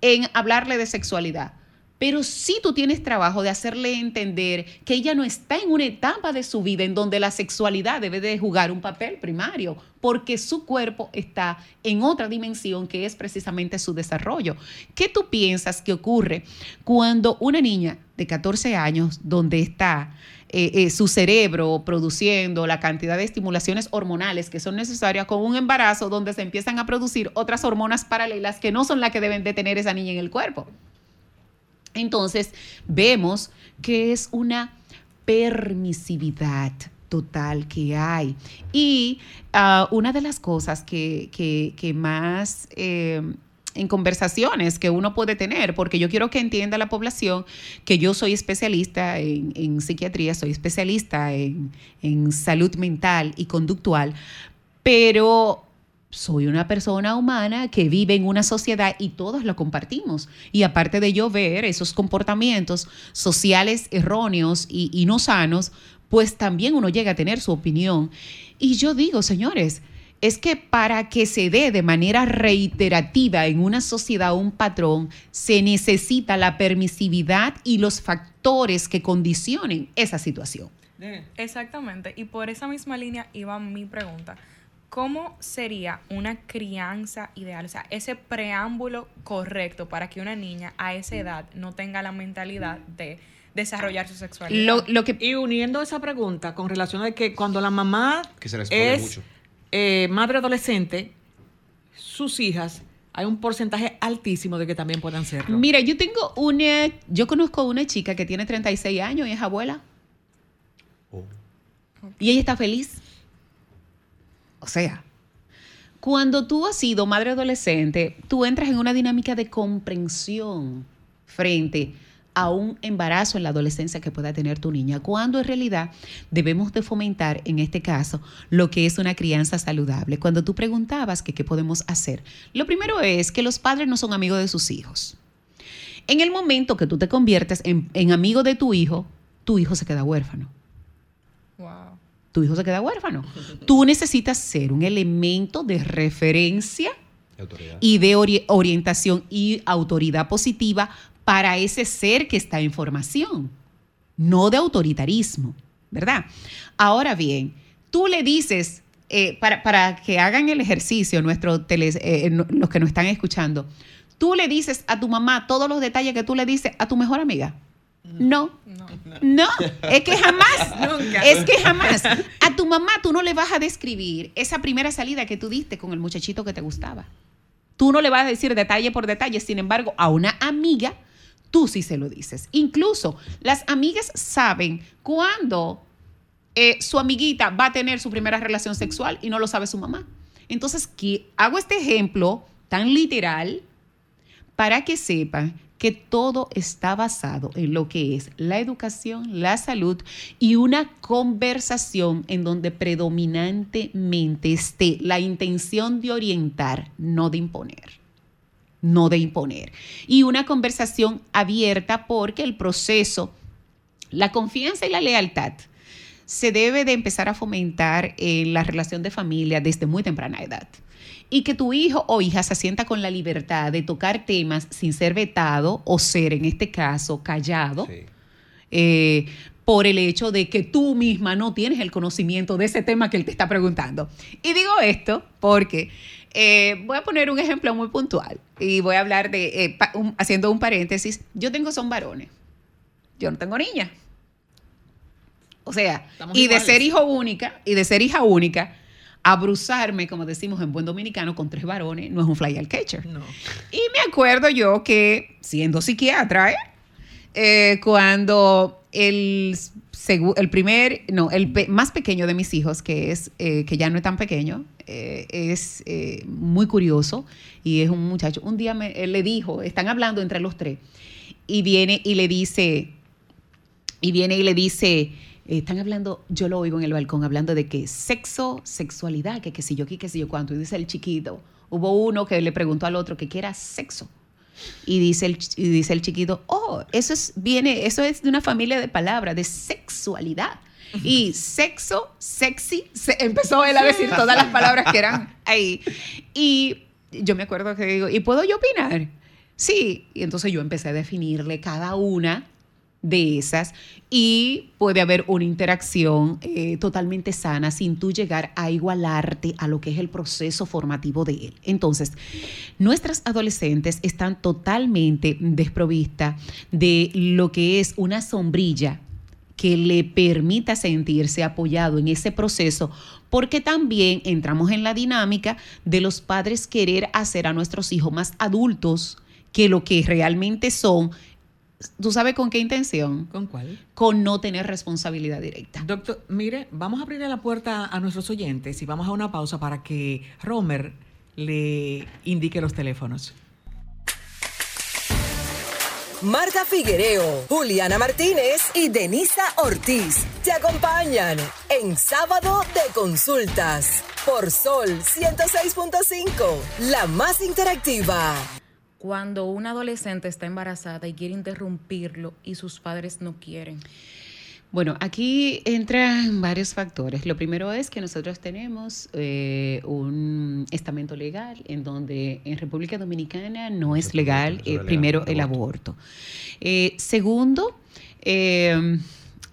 en hablarle de sexualidad. Pero sí tú tienes trabajo de hacerle entender que ella no está en una etapa de su vida en donde la sexualidad debe de jugar un papel primario, porque su cuerpo está en otra dimensión que es precisamente su desarrollo. ¿Qué tú piensas que ocurre cuando una niña de 14 años, donde está eh, eh, su cerebro produciendo la cantidad de estimulaciones hormonales que son necesarias con un embarazo, donde se empiezan a producir otras hormonas paralelas que no son las que deben de tener esa niña en el cuerpo? Entonces, vemos que es una permisividad total que hay. Y ah, una de las cosas que, más... Eh, en conversaciones que uno puede tener, porque yo quiero que entienda la población que yo soy especialista en, psiquiatría, soy especialista en, en, salud mental y conductual, pero soy una persona humana que vive en una sociedad y todos lo compartimos. Y aparte de yo ver esos comportamientos sociales erróneos y, no sanos, pues también uno llega a tener su opinión. Y yo digo, señores, es que para que se dé de manera reiterativa en una sociedad un patrón, se necesita la permisividad y los factores que condicionen esa situación. Exactamente. Y por esa misma línea iba mi pregunta. ¿Cómo sería una crianza ideal? O sea, ese preámbulo correcto para que una niña a esa edad no tenga la mentalidad de desarrollar su sexualidad. Lo, que, y uniendo esa pregunta con relación a que cuando la mamá es eh, madre adolescente, sus hijas, hay un porcentaje altísimo de que también puedan serlo. Mira, yo tengo una, yo conozco una chica que tiene 36 años y es abuela. Oh. Y ella está feliz. Sea, cuando tú has sido madre adolescente, tú entras en una dinámica de comprensión frente a un embarazo en la adolescencia que pueda tener tu niña, cuando en realidad debemos de fomentar, en este caso, lo que es una crianza saludable. Cuando tú preguntabas que qué podemos hacer, lo primero es que los padres no son amigos de sus hijos. En el momento que tú te conviertes en amigo de tu hijo, tu hijo se queda huérfano. Tu hijo se queda huérfano. Tú necesitas ser un elemento de referencia y de orientación y autoridad positiva para ese ser que está en formación, no de autoritarismo, ¿verdad? Ahora bien, tú le dices, eh, para, que hagan el ejercicio, nuestro eh, los que nos están escuchando, tú le dices a tu mamá todos los detalles que tú le dices a tu mejor amiga. No. No, es que jamás, [LAUGHS] Nunca. es que jamás. A tu mamá tú no le vas a describir esa primera salida que tú diste con el muchachito que te gustaba. Tú no le vas a decir detalle por detalle, sin embargo, a una amiga tú sí se lo dices. Incluso las amigas saben cuándo eh, su amiguita va a tener su primera relación sexual y no lo sabe su mamá. Entonces, hago este ejemplo tan literal para que sepan que todo está basado en lo que es la educación, la salud y una conversación en donde predominantemente esté la intención de orientar, no de imponer. No de imponer. Y una conversación abierta porque el proceso, la confianza y la lealtad se debe de empezar a fomentar en la relación de familia desde muy temprana edad y que tu hijo o hija se sienta con la libertad de tocar temas sin ser vetado o ser, en este caso, callado. Eh, por el hecho de que tú misma no tienes el conocimiento de ese tema que él te está preguntando. Y digo esto porque eh, voy a poner un ejemplo muy puntual y voy a hablar de, eh, haciendo un paréntesis, yo tengo son varones, yo no tengo niña. O sea, y de ser hijo única, y de ser hija única, abruzarme, como decimos en buen dominicano, con tres varones, no es un fly al catcher. Y me acuerdo yo que, siendo psiquiatra, ¿eh? Eh, cuando el, el primer, no, el más pequeño de mis hijos, que es, eh, que ya no es tan pequeño, es muy curioso y es un muchacho, un día me, le dijo, están hablando entre los tres, y viene y le dice, y viene y le dice, están hablando, yo lo oigo en el balcón hablando de que sexo, sexualidad, que qué sé yo, qué, qué sé yo cuánto. Y dice el chiquito, hubo uno que le preguntó al otro que qué era sexo. Y dice, el, y dice el chiquito, oh, eso es, viene, eso es de una familia de palabras, de sexualidad. Y sexo, sexy, se empezó él a decir todas las palabras que eran ahí. Y yo me acuerdo que digo, ¿y puedo yo opinar? Sí, y entonces yo empecé a definirle cada una de esas y puede haber una interacción eh, totalmente sana sin tú llegar a igualarte a lo que es el proceso formativo de él. Entonces, nuestras adolescentes están totalmente desprovistas de lo que es una sombrilla que le permita sentirse apoyado en ese proceso, porque también entramos en la dinámica de los padres querer hacer a nuestros hijos más adultos que lo que realmente son. ¿Tú sabes con qué intención? ¿Con cuál? Con no tener responsabilidad directa. Doctor, mire, vamos a abrirle la puerta a nuestros oyentes y vamos a una pausa para que Romer le indique los teléfonos. Marta Figuereo, Juliana Martínez y Denisa Ortiz te acompañan en Sábado de Consultas por Sol 106.5, la más interactiva. Cuando una adolescente está embarazada y quiere interrumpirlo y sus padres no quieren. Bueno, aquí entran varios factores. Lo primero es que nosotros tenemos eh, un estamento legal en donde en República Dominicana no es legal, eh, primero, el aborto. Eh, segundo,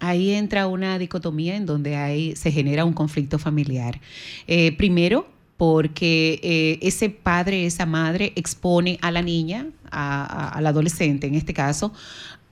ahí entra una dicotomía en donde hay, se genera un conflicto familiar. primero, porque ese padre, esa madre expone a la niña, al adolescente en este caso,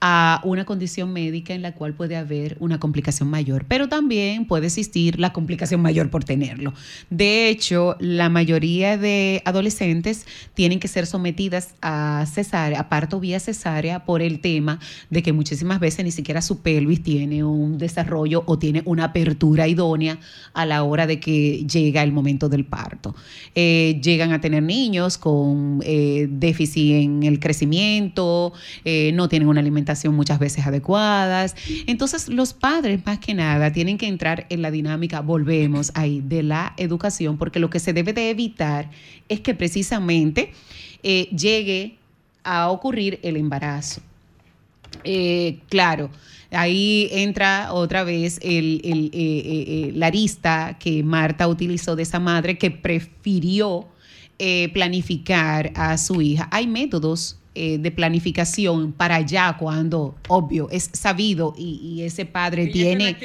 a una condición médica en la cual puede haber una complicación mayor, pero también puede existir la complicación mayor por tenerlo. De hecho, la mayoría de adolescentes tienen que ser sometidas a cesárea, parto vía cesárea por el tema de que muchísimas veces ni siquiera su pelvis tiene un desarrollo o tiene una apertura idónea a la hora de que llega el momento del parto. Eh, llegan a tener niños con eh, déficit en el crecimiento, eh, no tienen una alimentación muchas veces adecuadas. Entonces los padres más que nada tienen que entrar en la dinámica, volvemos ahí, de la educación, porque lo que se debe de evitar es que precisamente eh, llegue a ocurrir el embarazo. Eh, claro, ahí entra otra vez el, eh, la arista que Marta utilizó de esa madre que prefirió planificar a su hija. Hay métodos eh, de planificación para allá cuando, obvio, es sabido y, ese padre tiene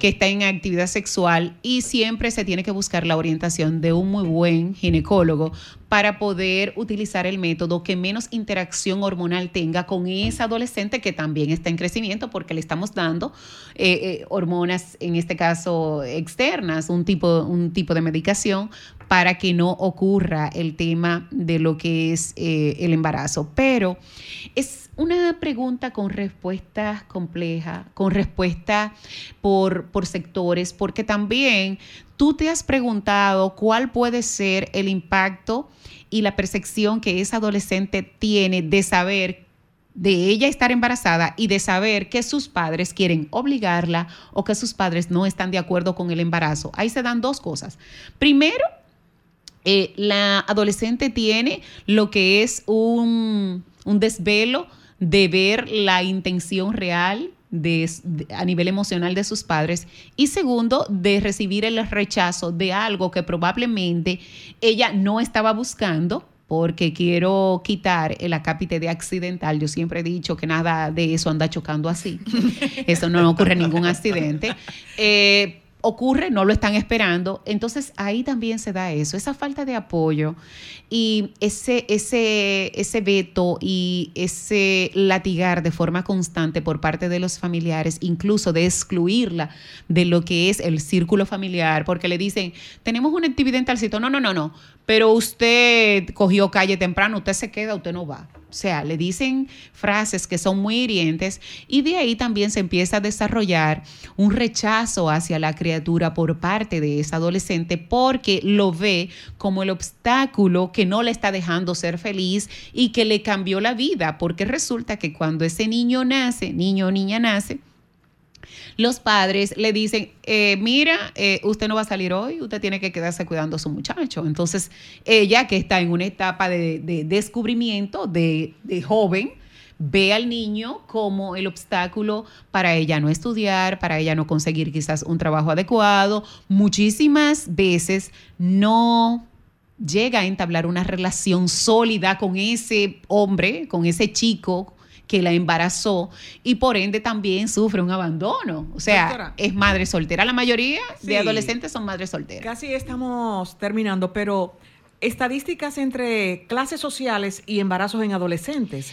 que está en actividad sexual y siempre se tiene que buscar la orientación de un muy buen ginecólogo para poder utilizar el método que menos interacción hormonal tenga con esa adolescente que también está en crecimiento porque le estamos dando eh, eh, hormonas, en este caso externas, un tipo, un tipo de medicación para que no ocurra el tema de lo que es eh, el embarazo. Pero es una pregunta con respuestas complejas, con respuesta por, por sectores, porque también tú te has preguntado cuál puede ser el impacto y la percepción que esa adolescente tiene de saber de ella estar embarazada y de saber que sus padres quieren obligarla o que sus padres no están de acuerdo con el embarazo. Ahí se dan dos cosas. Primero, eh, la adolescente tiene lo que es un, desvelo de ver la intención real a nivel emocional de sus padres y segundo, de recibir el rechazo de algo que probablemente ella no estaba buscando porque quiero quitar el acápite de accidental. Yo siempre he dicho que nada de eso anda chocando así. [LAUGHS] eso no ocurre ningún accidente. Eh, ocurre, no lo están esperando. Entonces ahí también se da eso, esa falta de apoyo y ese, ese, ese veto y ese latigar de forma constante por parte de los familiares, incluso de excluirla de lo que es el círculo familiar, porque le dicen, tenemos una actividad en tal sitio, no, no, no, no, pero usted cogió calle temprano, usted se queda, usted no va. O sea, le dicen frases que son muy hirientes y de ahí también se empieza a desarrollar un rechazo hacia la criatura por parte de esa adolescente porque lo ve como el obstáculo que no le está dejando ser feliz y que le cambió la vida, porque resulta que cuando ese niño nace, niño o niña nace, los padres le dicen, eh, mira, eh, usted no va a salir hoy, usted tiene que quedarse cuidando a su muchacho. Entonces, ella que está en una etapa de, descubrimiento, de, de joven, ve al niño como el obstáculo para ella no estudiar, para ella no conseguir quizás un trabajo adecuado. Muchísimas veces no llega a entablar una relación sólida con ese hombre, con ese chico que la embarazó y por ende también sufre un abandono. O sea, Doctora. es madre soltera. La mayoría Sí. de adolescentes son madres solteras. Casi estamos terminando, pero estadísticas entre clases sociales y embarazos en adolescentes.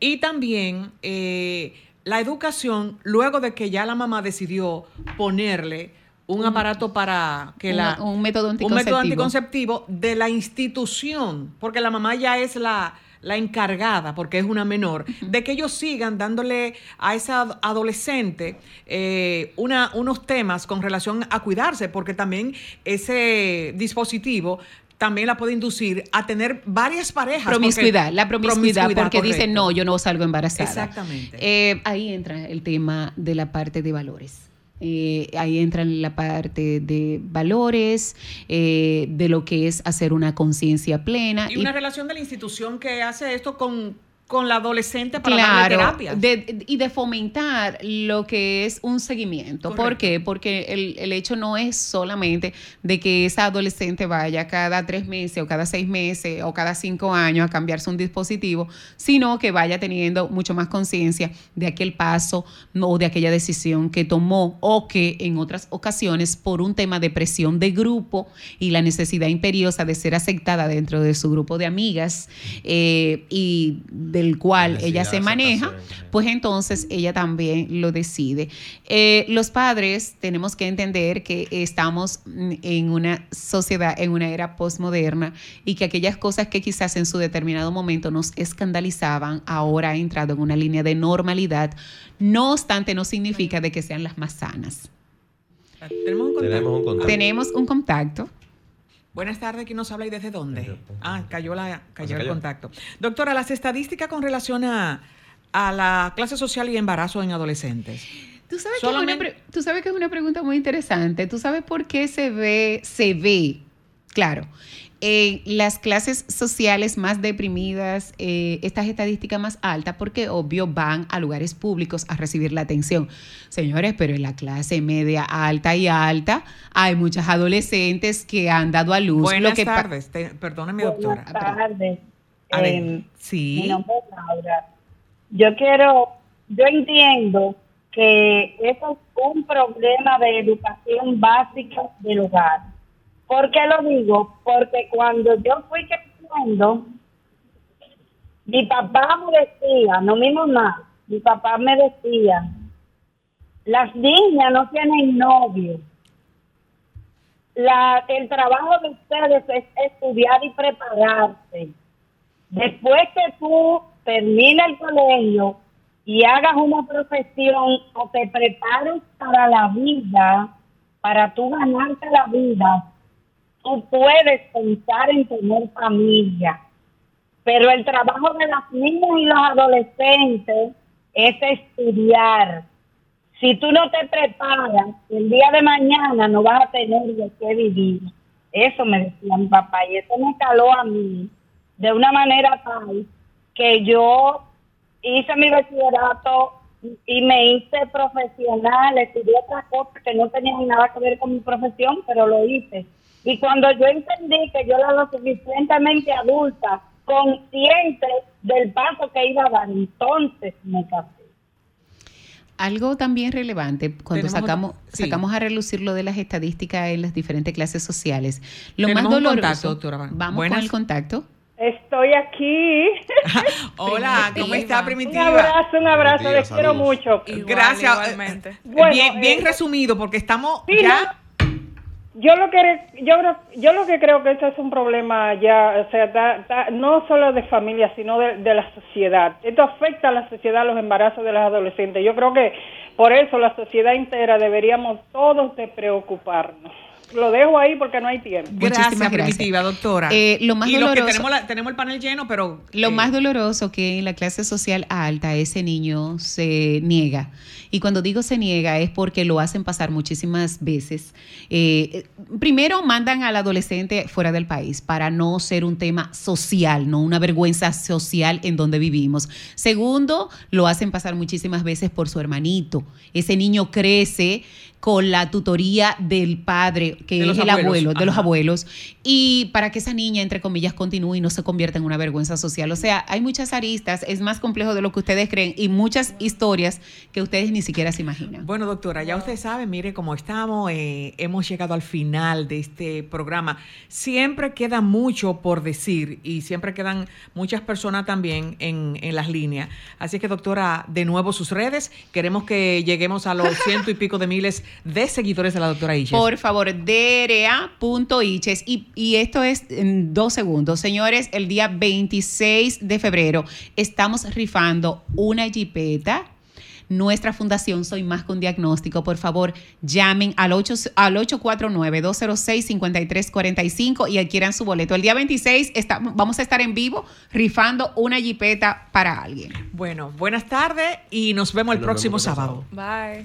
Y también eh, la educación, luego de que ya la mamá decidió ponerle un aparato para que Un- la... un método Un método anticonceptivo de la institución, porque la mamá ya es la, la encargada, porque es una menor, de que ellos sigan dándole a esa ad- adolescente eh, una, unos temas con relación a cuidarse, porque también ese dispositivo también la puede inducir a tener varias parejas. porque- Promiscuidad, la promiscuidad, porque dicen, correcto. no, yo no salgo embarazada. Exactamente. Eh, ahí entra el tema de la parte de valores. Eh, ahí entra la parte de valores, eh, de lo que es hacer una conciencia plena. Y una relación de la institución que hace esto con, con la adolescente para darle Claro, terapias. de- y de fomentar lo que es un seguimiento. ¿Por Correcto. qué? Porque el, el hecho no es solamente de que esa adolescente vaya cada tres meses o cada seis meses o cada cinco años a cambiarse un dispositivo, sino que vaya teniendo mucho más conciencia de aquel paso o de aquella decisión que tomó o que en otras ocasiones por un tema de presión de grupo y la necesidad imperiosa de ser aceptada dentro de su grupo de amigas eh, y del cual Necesidad ella se maneja, pues entonces ella también lo decide. Eh, los padres tenemos que entender que estamos en una sociedad, en una era postmoderna y que aquellas cosas que quizás en su determinado momento nos escandalizaban, ahora ha entrado en una línea de normalidad. No obstante, no significa de que sean las más sanas. Tenemos un contacto. Tenemos un contacto. Buenas tardes, ¿quién nos habla y desde dónde? Desde- Ah, cayó, la, cayó el cayó. contacto. Doctora, las estadísticas con relación a, a la clase social y embarazo en adolescentes. Tú sabes, que es una, tú sabes que es una pregunta muy interesante. ¿Tú sabes por qué se ve, se ve, claro, en las clases sociales más deprimidas, eh, estas estadísticas más altas? Porque obvio van a lugares públicos a recibir la atención. Señores, pero en la clase media alta y alta hay muchas adolescentes que han dado a luz. Buenas lo que pa- tardes, te- perdóneme, doctora. Buenas tardes. A ver, Eh, sí. Mi nombre es Laura. Yo quiero, yo entiendo que eso es un problema de educación básica del hogar. ¿Por qué lo digo? Porque cuando yo fui creciendo, mi papá me decía, no mi mamá, mi papá me decía, las niñas no tienen novio. La, el trabajo de ustedes es estudiar y prepararse. Después que tú termines el colegio y hagas una profesión o te prepares para la vida, para tú ganarte la vida, tú puedes pensar en tener familia. Pero el trabajo de las niñas y los adolescentes es estudiar. Si tú no te preparas, el día de mañana no vas a tener de qué vivir. Eso me decía mi papá y eso me caló a mí de una manera tal que yo hice mi bachillerato y me hice profesional, estudié otras cosas que no tenían nada que ver con mi profesión, pero lo hice. Y cuando yo entendí que yo era lo suficientemente adulta, consciente del paso que iba a dar, entonces me casé. Algo también relevante cuando Tenemos sacamos, sí. sacamos a relucir lo de las estadísticas en las diferentes clases sociales. Lo Tenemos más un doloroso. contacto, doctora. Vamos Buenas. con el contacto. Estoy aquí. [LAUGHS] Hola, ¿cómo Primitiva. está, Un Primitiva? abrazo, un abrazo, les quiero mucho. Igual, Gracias. igualmente. Eh, Bueno, bien, bien eh, resumido, porque estamos Sí, ya. Yo lo que yo creo- yo lo que creo que eso es un problema ya, o sea, no solo de familia, sino de, de la sociedad. Esto afecta a la sociedad, los embarazos de las adolescentes. Yo creo que por eso la sociedad entera deberíamos todos de preocuparnos. Lo dejo ahí porque no hay tiempo. Gracias, Muchísimas gracias. Primitiva, doctora. Eh, lo más y los que doloroso- tenemos, la- tenemos el panel lleno, pero. Lo eh, más doloroso que en la clase social alta ese niño se niega. Y cuando digo se niega es porque lo hacen pasar muchísimas veces. Eh, primero mandan al adolescente fuera del país para no ser un tema social, no una vergüenza social en donde vivimos. Segundo, lo hacen pasar muchísimas veces por su hermanito. Ese niño crece con la tutoría del padre que De es el abuelos, abuelo, de los abuelos, y para que esa niña, entre comillas, continúe y no se convierta en una vergüenza social. O sea, hay muchas aristas, es más complejo de lo que ustedes creen y muchas historias que ustedes ni siquiera se imaginan. Bueno, doctora, ya usted sabe, mire cómo estamos, eh, hemos llegado al final de este programa. Siempre queda mucho por decir y siempre quedan muchas personas también en, en las líneas. Así que, doctora, de nuevo sus redes. Queremos que lleguemos a los [LAUGHS] ciento y pico de miles de seguidores de la doctora Iches. Por favor, dra.iches. Y, y esto es en dos segundos. Señores, el día 26 de febrero estamos rifando una jipeta. Nuestra fundación Soy Más con Diagnóstico, por favor, llamen al, 8 al 849-206-5345 y adquieran su boleto. El día 26 está- vamos a estar en vivo rifando una jipeta para alguien. Bueno, buenas tardes y nos vemos el Nos próximo vemos sábado. Bye.